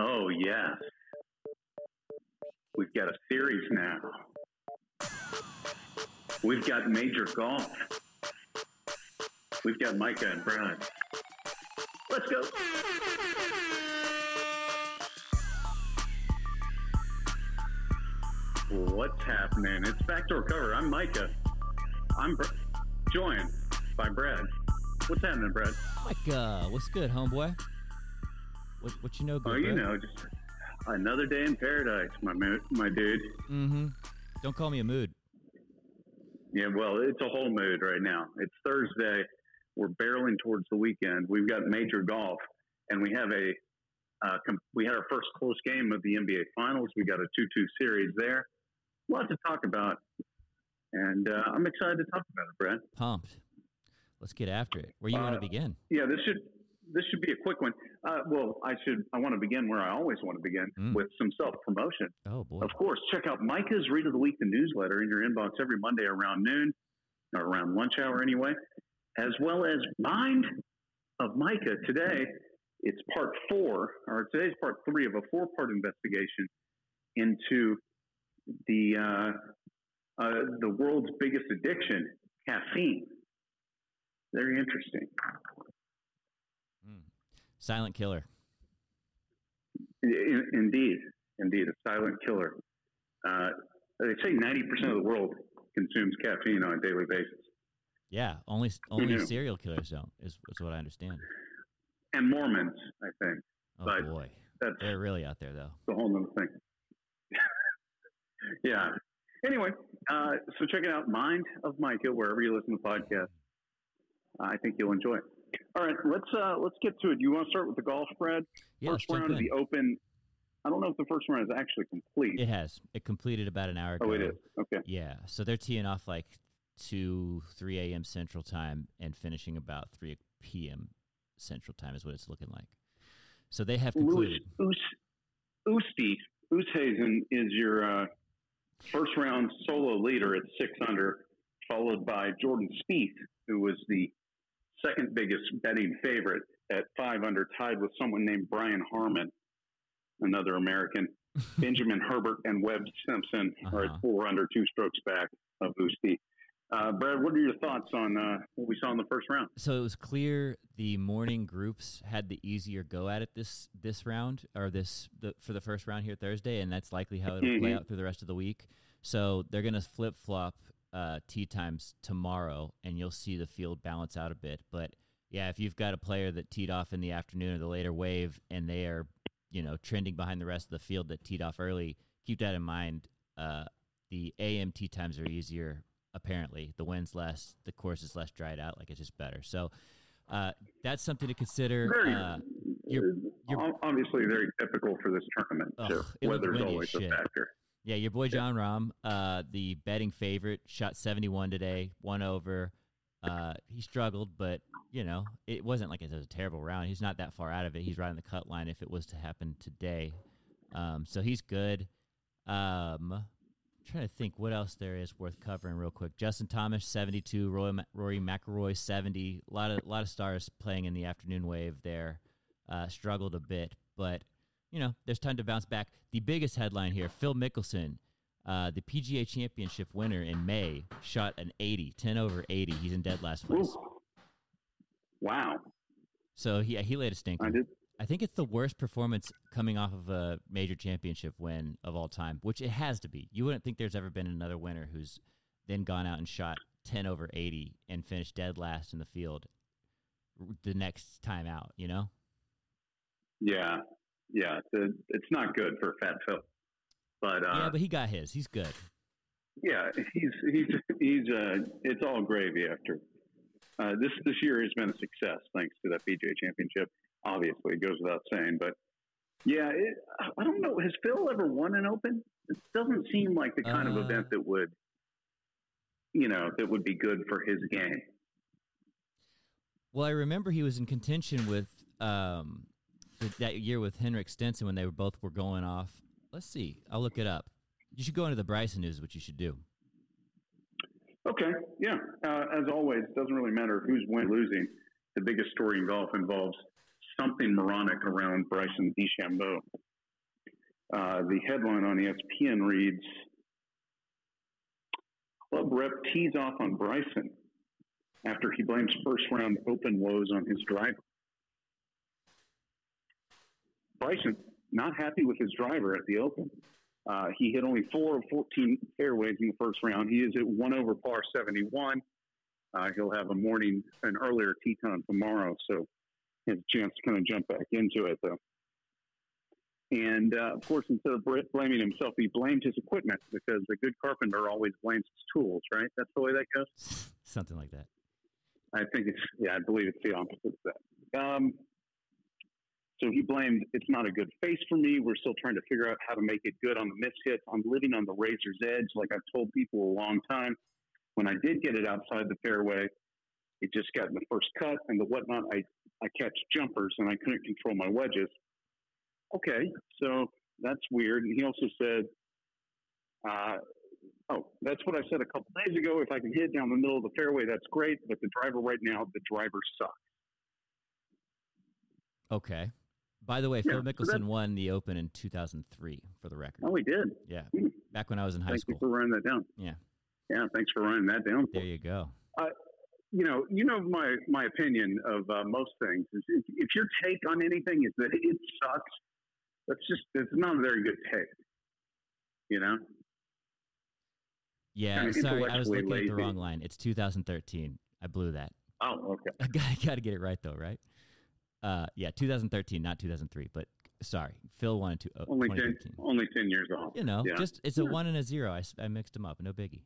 Oh, yes. We've got a series now. We've got major golf. We've got Micah and Brad. Let's go. What's happening? It's Backdoor Cover. I'm Micah. I'm Br- joined by Brad. What's happening, Brad? Micah, what's good, homeboy? What what you know good? Oh, you bro? know, just another day in paradise, my my dude. Mm-hmm. Don't call me a mood. Yeah, well, it's a whole mood right now. It's Thursday. We're barreling towards the weekend. We've got major golf, and we have a uh, com- we had our first close game of the NBA Finals. We got a two-two series there. A lot to talk about, and uh, I'm excited to talk about it, Brad. Pumped. Let's get after it. Where you want Uh, to begin? Yeah, this should this should be a quick one. Uh, well, I should I want to begin where I always want to begin Mm. with some self promotion. Oh boy. Of course, check out Micah's Read of the Week, the newsletter in your inbox every Monday around noon or around lunch hour anyway, as well as Mind of Micah today. It's part four, or today's part three of a four part investigation into the uh, uh, the world's biggest addiction, caffeine. Very interesting. Silent killer. Indeed, indeed, a silent killer. Uh, they say ninety percent of the world consumes caffeine on a daily basis, Yeah, only only serial killers don't. Is, is what I understand. and Mormons, I think. Oh But- boy, That's they're really out there though. the whole other thing. yeah. Anyway, uh, so check it out, Mind of Micah, wherever you listen to podcasts. I think you'll enjoy it. All right, let's uh, let's get to it. You want to start with the golf, Brad? Yeah, first round of the Open. I don't know if the first round is actually complete. It has. It completed about an hour ago. oh, it is. Okay. Yeah, so they're teeing off like two, three a.m. Central Time and finishing about three p.m. Central Time is what it's looking like. So they have concluded. Us, Usti, Oosthuizen is your uh, first round solo leader at six under, followed by Jordan Spieth, who was the second biggest betting favorite at five under, tied with someone named Brian Harman, another American. Benjamin Herbert and Webb Simpson are Uh-huh. at four under, two strokes back of Usti. Uh, Brad, what are your thoughts on uh, what we saw in the first round? So it was clear the morning groups had the easier go at it this this round or this the, for the first round here Thursday, and that's likely how it'll play Mhm. out through the rest of the week. So they're going to flip flop uh, tee times tomorrow, and you'll see the field balance out a bit. But yeah, if you've got a player that teed off in the afternoon or the later wave, and they are you know trending behind the rest of the field that teed off early, keep that in mind. Uh, the AM tee times are easier. Apparently, the wind's less, the course is less dried out. Like it's just better. So uh, that's something to consider. Very, Uh, you're- you're- obviously very typical for this tournament. Ugh, too. Weather's always a factor. Yeah, your boy Jon Rahm, uh, the betting favorite, shot 71 today, one over. Uh, he struggled, but you know it wasn't like it was a terrible round. He's not that far out of it. He's right on the cut line if it was to happen today. Um, so he's good. Um, trying to think what else there is worth covering real quick. Justin Thomas 72, Roy, Rory McIlroy 70. A lot of lot of stars playing in the afternoon wave there. Uh, struggled a bit, but you know there's time to bounce back. The biggest headline here: Phil Mickelson, uh, the PGA Championship winner in May, shot an 80, 10 over 80. He's in dead last place. Ooh. Wow. So he he laid a stinker. I did. I think it's the worst performance coming off of a major championship win of all time, which it has to be. You wouldn't think there's ever been another winner who's then gone out and shot 10 over 80 and finished dead last in the field the next time out, you know? Yeah. Yeah. It's, it's not good for Fat Phil. But, uh, yeah, but he got his. He's good. yeah, he's, he's, he's, uh, it's all gravy after. Uh, this, this year has been a success thanks to that PGA championship. Obviously, it goes without saying, but yeah, it, I don't know. Has Phil ever won an Open? It doesn't seem like the kind of Uh, event that would, you know, that would be good for his game. Well, I remember he was in contention with um, that year with Henrik Stenson when they were both were going off. Let's see. I'll look it up. You should go into the Bryson news, what you should do. Okay, yeah. Uh, as always, it doesn't really matter who's winning, losing. The biggest story in golf involves something moronic around Bryson DeChambeau. Uh, the headline on ESPN reads Club rep tees off on Bryson after he blames first round open woes on his driver. Bryson, not happy with his driver at the open. Uh, he hit only four of 14 fairways in the first round. He is at one over par 71. Uh, he'll have a morning, an earlier tee time tomorrow, so he has a chance to kind of jump back into it, though. And uh, of course, instead of blaming himself, he blamed his equipment because the good carpenter always blames his tools, right? That's the way that goes. Something like that. I think it's yeah, I believe it's the opposite of that. Um, so he blamed it's not a good face for me. We're still trying to figure out how to make it good on the miss hits. I'm living on the razor's edge, like I've told people a long time. When I did get it outside the fairway, it just got in the first cut and the whatnot. I I catch jumpers and I couldn't control my wedges okay, so that's weird. And he also said, uh, oh, that's what I said a couple days ago. If I can hit down the middle of the fairway, that's great. But the driver right now, the driver sucks. Okay. By the way, yeah, Phil Mickelson so won the Open in 2003, for the record. Oh, he did. Yeah, hmm. back when I was in high Thank school. Thanks for running that down. Yeah. Yeah, thanks for running that down. There you go. Uh, you know, you know my my opinion of uh, most things is if, if your take on anything is that it sucks, that's just it's not a very good take. You know. Yeah, kind of sorry, I was looking lazy. at the wrong line. It's 2013. I blew that. Oh, okay. I got, got to get it right though, right? Uh, yeah, 2013, not 2003. But sorry, Phil wanted to. Uh, only ten, only ten years off. You know, yeah. just it's a yeah. one and a zero. I, I mixed them up. No biggie.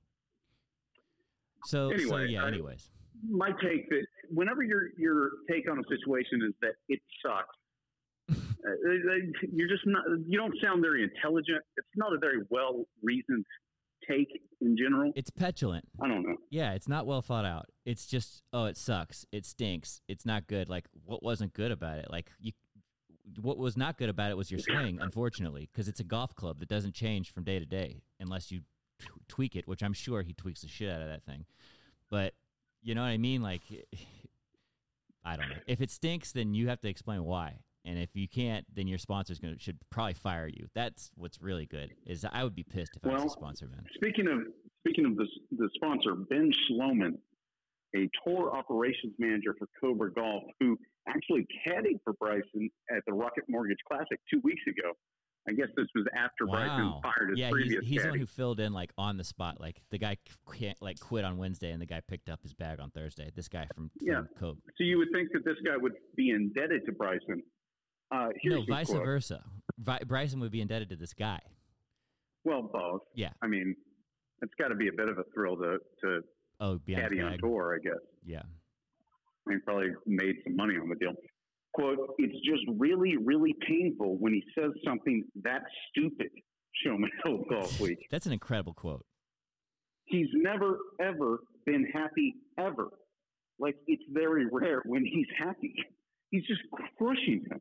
So anyway, so yeah. anyways, my take that whenever your your take on a situation is that it sucks, uh, you're just not. You don't sound very intelligent. It's not a very well reasoned take in general. It's petulant. I don't know. Yeah, it's not well thought out. It's just, oh, it sucks. It stinks. It's not good. Like, what wasn't good about it? Like, you, what was not good about it was your swing, unfortunately, because it's a golf club that doesn't change from day to day unless you t- tweak it, which I'm sure he tweaks the shit out of that thing. But you know what I mean? Like, I don't know. If it stinks, then you have to explain why. And if you can't, then your sponsor's going to should probably fire you. That's what's really good. Is I would be pissed if well, I was a sponsor, man. Speaking of speaking of the the sponsor, Ben Schomin, a tour operations manager for Cobra Golf, who actually caddied for Bryson at the Rocket Mortgage Classic two weeks ago. I guess this was after wow. Bryson fired his yeah, previous. he's, he's the one who filled in like on the spot. Like the guy can't like quit on Wednesday, and the guy picked up his bag on Thursday. This guy from, from yeah. Coke. So you would think that this guy would be indebted to Bryson, uh, no, vice quote. versa. Vi- Bryson would be indebted to this guy. Well, both. Yeah. I mean, it's got to be a bit of a thrill to to oh, caddy on tour, I guess. Yeah. He probably made some money on the deal. Quote, it's just really, really painful when he says something that stupid, Schomin Hill Golf Week. That's an incredible quote. He's never, ever been happy, ever. Like, it's very rare when he's happy. He's just crushing him.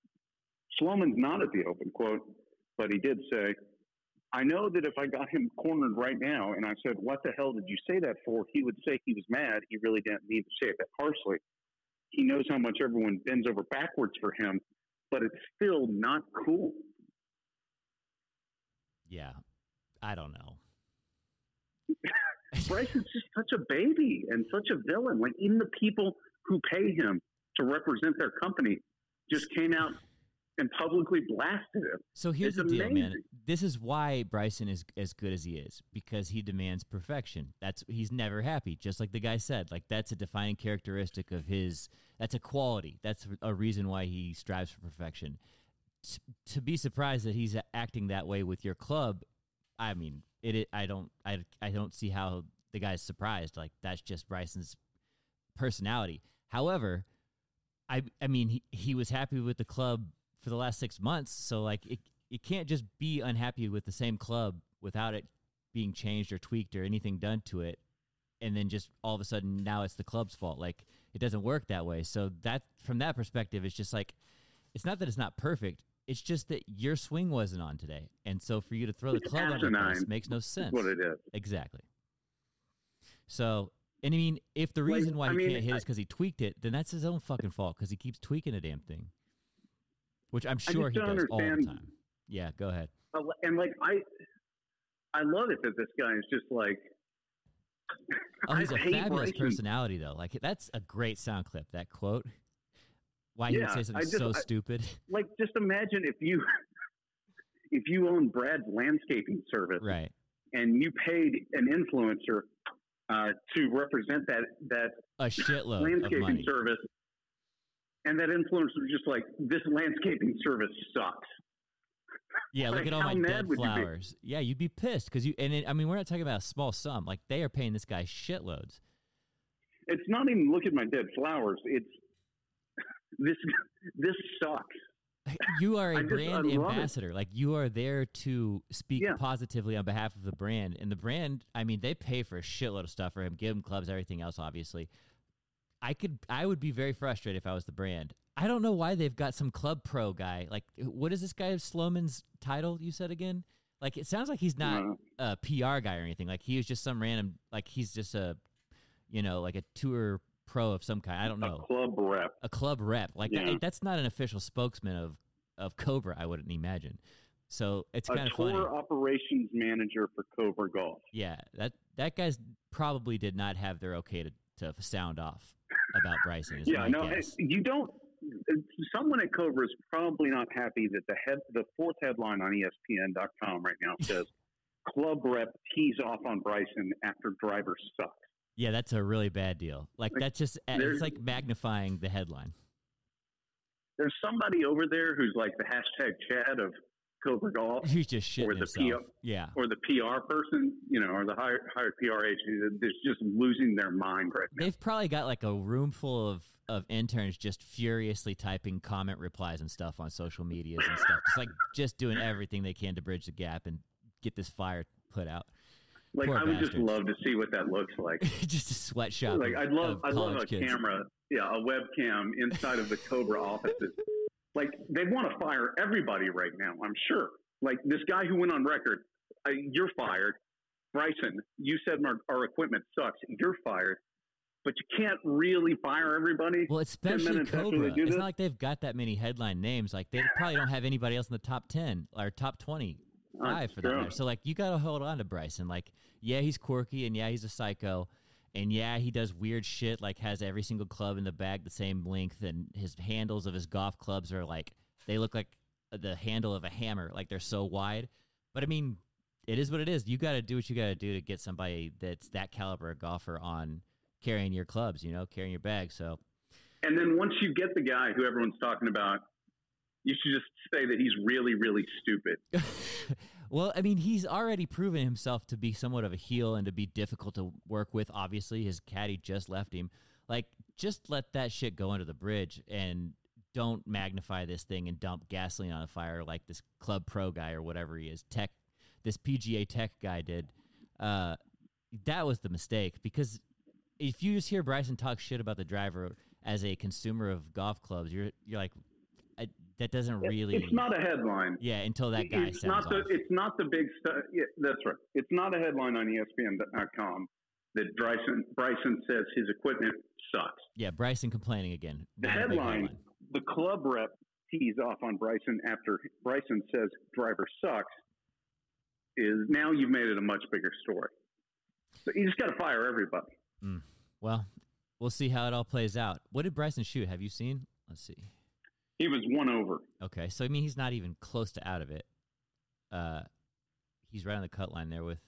Schomin's not at the open quote, but he did say, I know that if I got him cornered right now and I said, What the hell did you say that for? He would say he was mad. He really didn't mean to say it that harshly. He knows how much everyone bends over backwards for him, but it's still not cool. Yeah. I don't know. Bryson's just such a baby and such a villain. Like, even the people who pay him to represent their company just came out and publicly blasted him. So here's it's the amazing. deal, man. This is why Bryson is as good as he is because he demands perfection. That's he's never happy, just like the guy said. Like that's a defining characteristic of his. That's a quality. That's a reason why he strives for perfection. T- to be surprised that he's acting that way with your club, I mean, it, it. I don't. I. I don't see how the guy's surprised. Like that's just Bryson's personality. However, I. I mean, he, he was happy with the club for the last six months. So like it, it can't just be unhappy with the same club without it being changed or tweaked or anything done to it, and then just all of a sudden now it's the club's fault. Like it doesn't work that way. So that from that perspective, it's just like it's not that it's not perfect. It's just that your swing wasn't on today, and so for you to throw the club under bus makes no sense. What it is exactly. So and I mean, if the reason why he mean, can't hit I, is because he tweaked it, then that's his own fucking fault because he keeps tweaking a damn thing which I'm sure he does all the time. Yeah, go ahead. and like I, I love it that this guy is just like. Oh, he's I a fabulous personality, though. Like that's a great sound clip. That quote. Why he would Yeah, say I something just- so I- stupid? Like, just imagine if you, if you own Brad's landscaping service right. and you paid an influencer uh, to represent that that A shitload of landscaping service, and that influencer was just like, "This landscaping service sucks." Yeah, look at all my dead would you flowers. Yeah, you'd be pissed because you. And it, I mean, we're not talking about a small sum. Like they are paying this guy shitloads. It's not even look at my dead flowers. It's this this sucks. You are a just- I brand it. ambassador. Like you are there to speak Yeah. positively on behalf of the brand. And the brand, I mean, they pay for a shitload of stuff for him, give him clubs, everything else, obviously. I could I would be very frustrated if I was the brand. I don't know why they've got some club pro guy. Like what is this guy of Schomin's title you said again? Like it sounds like he's not Uh, a PR guy or anything. Like he was just some random like he's just a you know, like a tour pro of some kind. I don't know. a club rep. a club rep. Like Yeah. that, that's not an official spokesman of of Cobra. I wouldn't imagine. So it's kind of tour funny. operations manager for Cobra Golf. Yeah, that that guy's probably did not have their okay to, to sound off about Bryson. Yeah, no, guess. you don't. Someone at Cobra is probably not happy that the head, the fourth headline on ESPN.com right now says club rep tees off on Bryson after driver sucks. yeah, that's a really bad deal. Like, Like, that's just eh, there's- it's like magnifying the headline. There's somebody over there who's like the hashtag Chad of Cobra Golf He's just shitting Or the himself. Yeah, or the PR person, you know, or the hired, hired PR agency. They're just losing their mind right now. they've probably got like a room full of of interns just furiously typing comment replies and stuff on social medias and stuff. Just like just doing everything they can to bridge the gap and get this fire put out. Like Poor I would just love to see what that looks like. just a sweatshop. like I'd love, I'd love a kids. camera, yeah, a webcam inside of the Cobra offices. Like they want to fire everybody right now. I'm sure. Like this guy who went on record, uh, you're fired. Bryson, you said our, our equipment sucks. You're fired. But you can't really fire everybody. Well, especially minutes after they Cobra. It's this? not like they've got that many headline names. Like they probably don't have anybody else in the top ten or top twenty five for that matter. So like you got to hold on to Bryson. Like yeah, he's quirky and yeah, he's a psycho. And yeah, he does weird shit like has every single club in the bag the same length and his handles of his golf clubs are like they look like the handle of a hammer, like they're so wide. But I mean, it is what it is. You got to do what you got to do to get somebody that's that caliber of golfer on carrying your clubs, you know, carrying your bag. So And then once you get the guy who everyone's talking about, you should just say that he's really, really stupid. well, I mean, he's already proven himself to be somewhat of a heel and to be difficult to work with. Obviously, his caddy just left him. Like, just let that shit go under the bridge and don't magnify this thing and dump gasoline on a fire like this club pro guy or whatever he is. Tech, this PGA Tech guy did. Uh, that was the mistake because if you just hear Bryson talk shit about the driver as a consumer of golf clubs, you're you're like, that doesn't really. It's not a headline. Yeah, until that guy it's not the off. it's not the big stuff. Yeah, that's right. It's not a headline on ESPN.com that Bryson Bryson says his equipment sucks. Yeah, Bryson complaining again. The big headline, the club rep tees off on Bryson after Bryson says driver sucks, is now you've made it a much bigger story. So you just got to fire everybody. Mm. Well, we'll see how it all plays out. What did Bryson shoot? Have you seen? Let's see. He was one over. Okay, so I mean, he's not even close to out of it. Uh, he's right on the cut line there with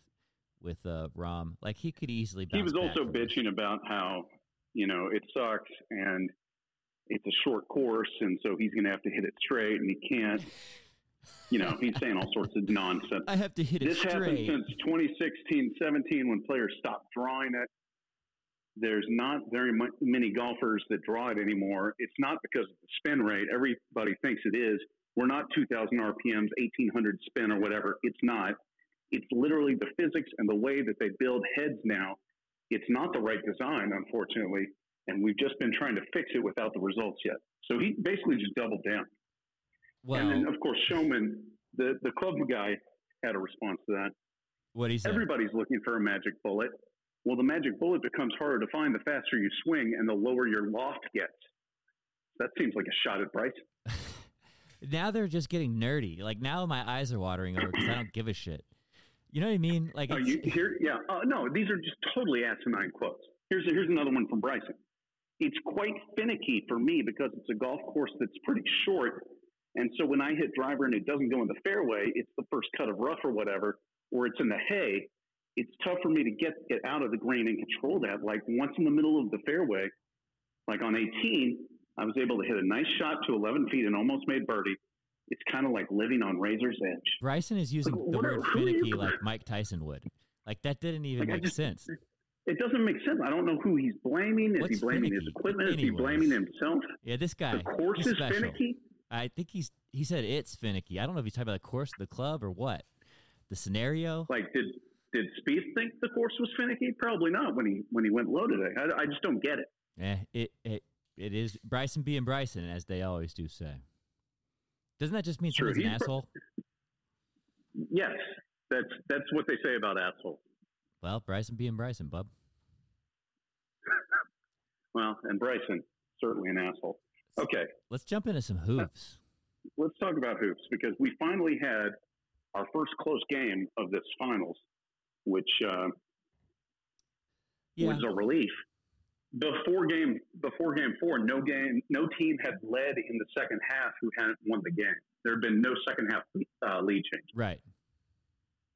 with uh Rahm. Like he could easily. He was also from this. bitching about how you know it sucks and it's a short course, and so he's going to have to hit it straight, and he can't. You know, he's saying all sorts of nonsense. I have to hit it This happened since 2016, 17 when players stopped drawing it. There's not very many golfers that draw it anymore. It's not because of the spin rate. Everybody thinks it is. We're not 2,000 RPMs, 1,800 spin or whatever. It's not. It's literally the physics and the way that they build heads now. It's not the right design, unfortunately, and we've just been trying to fix it without the results yet. So he basically just doubled down. well, and then, of course, Schomin, the, the club guy, had a response to that. what he said. Everybody's looking for a magic bullet. Well, the magic bullet becomes harder to find the faster you swing and the lower your loft gets. That seems like a shot at Bryce. now they're just getting nerdy. Like now my eyes are watering over because I don't give a shit. You know what I mean? Like Oh, it's, you here? Yeah. Uh, no, these are just totally asinine quotes. Here's here's another one from Bryson. It's quite finicky for me because it's a golf course that's pretty short, and so when I hit driver and it doesn't go in the fairway, it's the first cut of rough or whatever, or it's in the hay. It's tough for me to get get out of the green and control that. Like once in the middle of the fairway, like on 18, I was able to hit a nice shot to 11 feet and almost made birdie. It's kind of like living on razor's edge. Bryson is using Like, the word are finicky like Mike Tyson would. Like that didn't even Like, make just- sense. It doesn't make sense. I don't know who he's blaming. Is What's he blaming his finicky? equipment? Is he blaming himself? Yeah, this guy. The course is special. finicky. I think he's he said it's finicky. I don't know if he's talking about the course, the club, or what. The scenario. Like, did did Spieth think the course was finicky? Probably not when he when he went low today. I, I just don't get it. Eh, it it it is Bryson being Bryson, as they always do say. Doesn't that just mean True, someone's an he's br- asshole? Yes, that's that's what they say about assholes. Well, Bryson being Bryson, bub. Well, and Bryson certainly an asshole. Okay, Let's jump into some hoops. let's talk about hoops because we finally had our first close game of this finals, which uh, Yeah, was a relief. Before game before game four, no game, no team had led in the second half who hadn't won the game. There had been no second half uh, lead change right.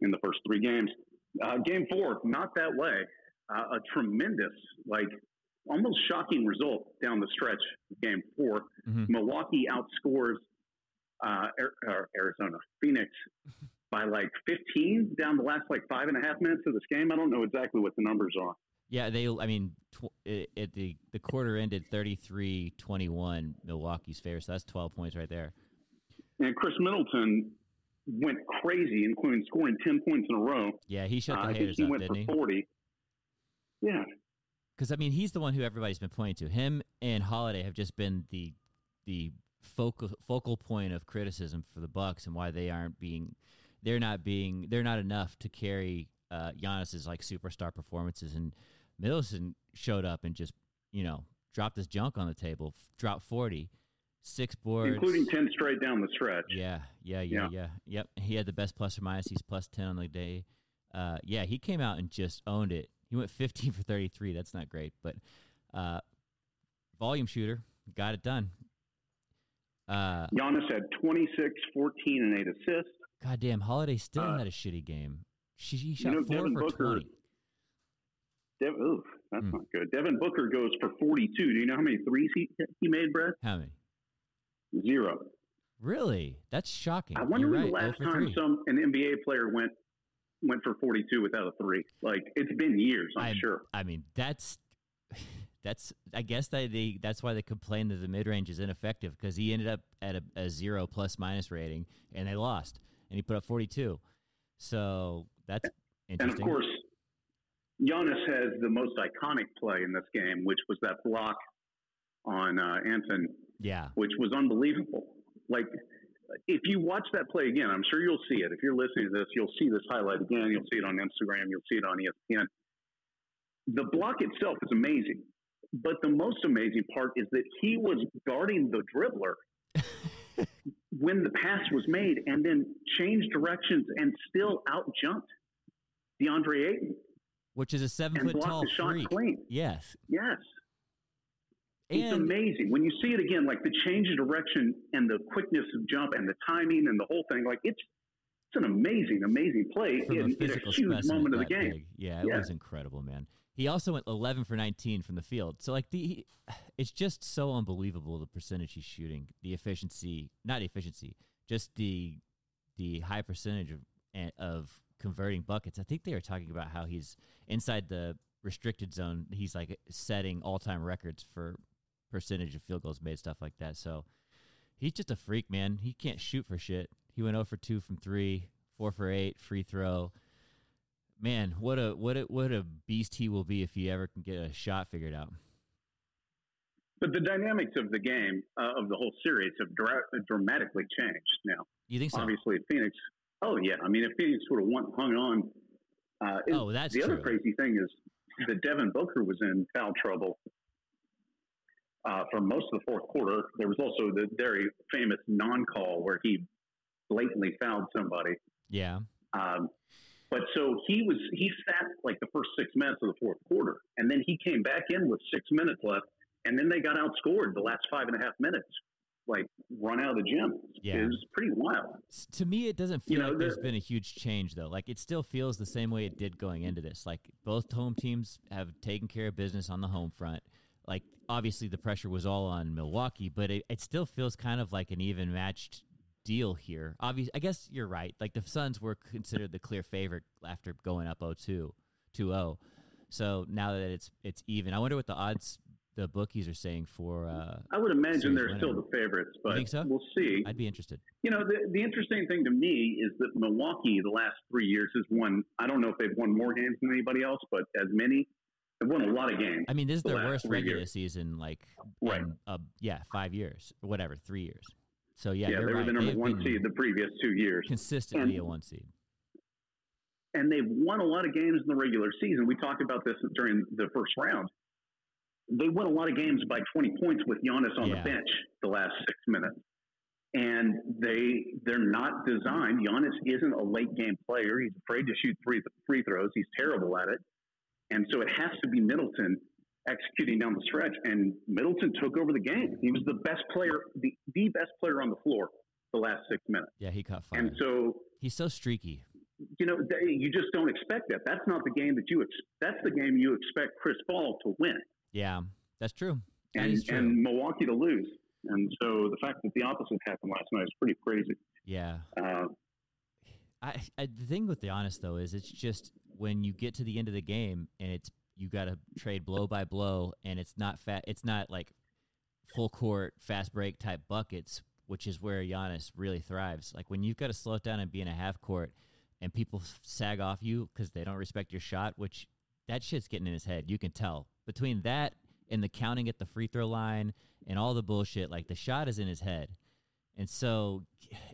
in the first three games. Uh, game four, not that way. Uh, a tremendous, like almost shocking result down the stretch. Game 4 Mhm. Milwaukee outscores uh, Ar- Ar- Arizona, Phoenix by like 15 down the last like five and a half minutes of this game. I don't know exactly what the numbers are. Yeah, they. I mean, tw- it, the the quarter ended 33-21 Milwaukee's favor, so that's twelve points right there. And Khris Middleton went crazy, including scoring 10 points in a row. Yeah, he shut Uh, the think haters he up, went didn't for he? 40. Yeah, Because I mean, he's the one who everybody's been pointing to. Him and Holiday have just been the the focal focal point of criticism for the Bucks and why they aren't being they're not being they're not enough to carry uh, Giannis's like superstar performances. And Middleton showed up and just you know dropped his junk on the table, f- dropped forty, six boards, including 10 straight down the stretch. yeah, yeah, yeah, Yeah. yeah, Yep. He had the best plus or minus. He's plus 10 on the day. Uh, yeah, he came out and just owned it. He went 15 for 33. That's not great, but uh, volume shooter got it done. Uh, Giannis had 26, 14, and 8 assists. Goddamn, Holiday still Uh, had a shitty game. She, he shot know, four Devin for Booker- 20. Dev, oof, that's Hmm. not good. Devin Booker goes for 42. Do you know how many threes he, he made, Brett? How many? Zero. Really? That's shocking. I wonder You're when right. the last time some an NBA player went went for 42 without a three. Like it's been years, I'm, I'm- sure. I mean, that's that's. I guess that they that's why they complain that the mid range is ineffective because he ended up at a, a zero plus minus rating and they lost and he put up forty two. So that's And interesting. of course, Giannis has the most iconic play in this game, which was that block on uh, Ayton, yeah, which was unbelievable. Like, if you watch that play again, I'm sure you'll see it. If you're listening to this, you'll see this highlight again. You'll see it on Instagram. You'll see it on ESPN. The block itself is amazing, but the most amazing part is that he was guarding the dribbler when the pass was made, and then changed directions and still out jumped DeAndre Ayton which is a seven and foot tall the shot freak. clean. Yes, Yes. It's amazing when you see it again, like the change of direction and the quickness of jump and the timing and the whole thing. Like it's it's an amazing, amazing play in, a in a huge moment of the game. big. Yeah, it Yeah. was incredible, man. He also went 11 for 19 from the field. So like the it's just so unbelievable the percentage he's shooting, the efficiency, not efficiency, just the the high percentage of of converting buckets. I think they were talking about how he's inside the restricted zone. He's like setting all-time records for percentage of field goals made, stuff like that. So he's just a freak, man. He can't shoot for shit. He went 0 for 2 from 3, 4 for 8, free throw. Man, what a what a what a beast he will be if he ever can get a shot figured out. But the dynamics of the game uh, of the whole series have dra- dramatically changed now. You think so? Obviously, Phoenix. Oh yeah, I mean, if Phoenix sort of won, hung on. Uh, Oh, that's the other crazy thing is that Devin Booker was in foul trouble uh, for most of the fourth quarter. There was also the very famous non-call where he blatantly fouled somebody. Yeah. Um, but so he was he sat like the first six minutes of the fourth quarter, and then he came back in with six minutes left, and then they got outscored the last five and a half minutes, like run out of the gym. Yeah. It was pretty wild. To me, it doesn't feel You know, like there's there- been a huge change, though. Like, it still feels the same way it did going into this. Like, both home teams have taken care of business on the home front. Like, obviously, the pressure was all on Milwaukee, but it, it still feels kind of like an even matched deal here. Obviously, I guess you're right. Like, the Suns were considered the clear favorite after going up 0-2, 2-0. So now that it's it's even, I wonder what the odds the bookies are saying for. Uh, I would imagine they're still the favorites, but so? we'll see. I'd be interested. You know, the, the interesting thing to me is that Milwaukee, the last three years, has won. I don't know if they've won more games than anybody else, but as many, they've won a lot of games. I mean, this is the their worst regular years. season, like Right. in, uh, yeah, five years whatever, three years. So yeah, yeah, they were right. the number They've one seed the previous two years, consistently And- a one seed. and they've won a lot of games in the regular season. We talked about this during the first round. They won a lot of games by 20 points with Giannis on Yeah. the bench the last six minutes. And they they're not designed. Giannis isn't a late game player. He's afraid to shoot free free throws. He's terrible at it. And so it has to be Middleton executing down the stretch. And Middleton took over the game. He was the best player, the, the best player on the floor the last six minutes. Yeah, he caught fire. And so He's so streaky. you know, they, you just don't expect that. That's not the game that you. Ex- that's the game you expect Chris Paul to win Yeah, that's true. That and true. and Milwaukee to lose. And so the fact that the opposite happened last night is pretty crazy. yeah. Uh, I, I the thing with the Giannis though is it's just when you get to the end of the game and it's you got to trade blow by blow and it's not fat. It's not like full court fast break type buckets, which is where Giannis really thrives. Like when you've got to slow it down and be in a half court, and people sag off you because they don't respect your shot, which that shit's getting in his head. You can tell between that and the counting at the free throw line and all the bullshit. Like the shot is in his head. And so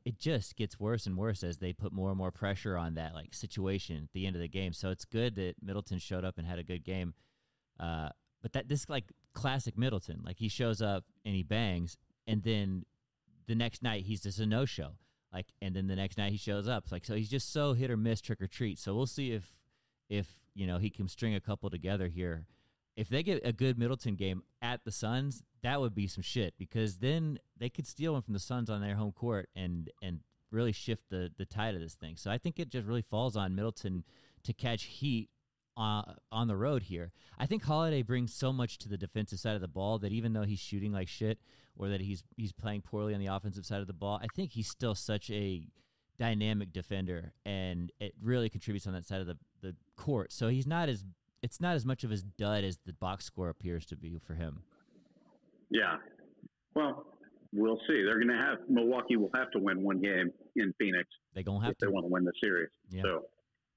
it just gets worse and worse as they put more and more pressure on that like situation at the end of the game. So it's good that Middleton showed up and had a good game. Uh, but that this like classic Middleton, like he shows up and he bangs, and then the next night he's just a no show. Like, and then the next night he shows up. Like so he's just so hit or miss, trick or treat. So we'll see if if you know he can string a couple together here. If they get a good Middleton game at the Suns, that would be some shit because then they could steal one from the Suns on their home court and and really shift the the tide of this thing. So I think it just really falls on Middleton to catch heat uh, on the road here. I think Holiday brings so much to the defensive side of the ball that even though he's shooting like shit or that he's he's playing poorly on the offensive side of the ball, I think he's still such a dynamic defender and it really contributes on that side of the, the court. So he's not as it's not as much of his dud as the box score appears to be for him. yeah. Well, we'll see. They're going to have Milwaukee will have to win one game in Phoenix They're gonna have if they to. want to win the series. Yeah. So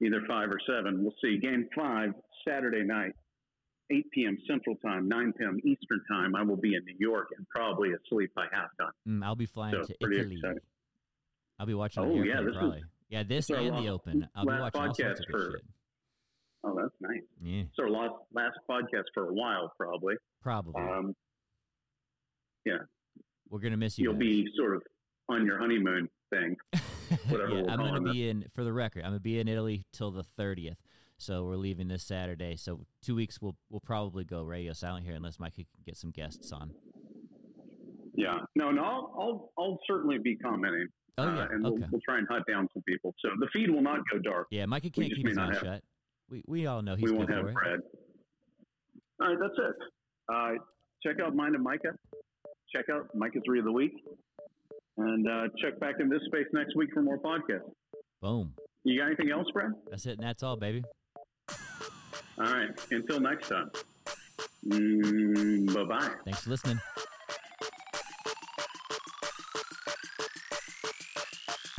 either five or seven. We'll see. Game five Saturday night, 8 p.m. Central Time, 9 p.m. Eastern Time. I will be in New York and probably asleep by halftime. Mm, I'll be flying So, to Italy. exciting. I'll be watching Oh, yeah, this is- probably. yeah, this and the Open. I'll be watching all sorts of good for- shit. Oh, that's nice. Yeah, our last last podcast for a while, probably. probably. Um, yeah. We're gonna miss you. you'll guys. be sort of on your honeymoon thing. whatever yeah, I'm gonna be in for the record. I'm gonna be in Italy till the 30th. So we're leaving this Saturday. So two weeks we'll we'll probably go radio silent here unless Mike can get some guests on. Yeah. No, no, I'll I'll, I'll certainly be commenting. Oh uh, yeah, and we'll, we'll try and hunt down some people. So the feed will not go dark. Yeah, Mikey can't keep his mouth shut. We we all know he's we won't good have for it. Brad. All right, that's it. Uh, check out Mind of Micah. Check out Micah's Read of the Week. And uh, check back in this space next week for more podcasts. Boom. You got anything else, Brad? That's it, and that's all, baby. All right. Until next time. Mm, bye bye. Thanks for listening.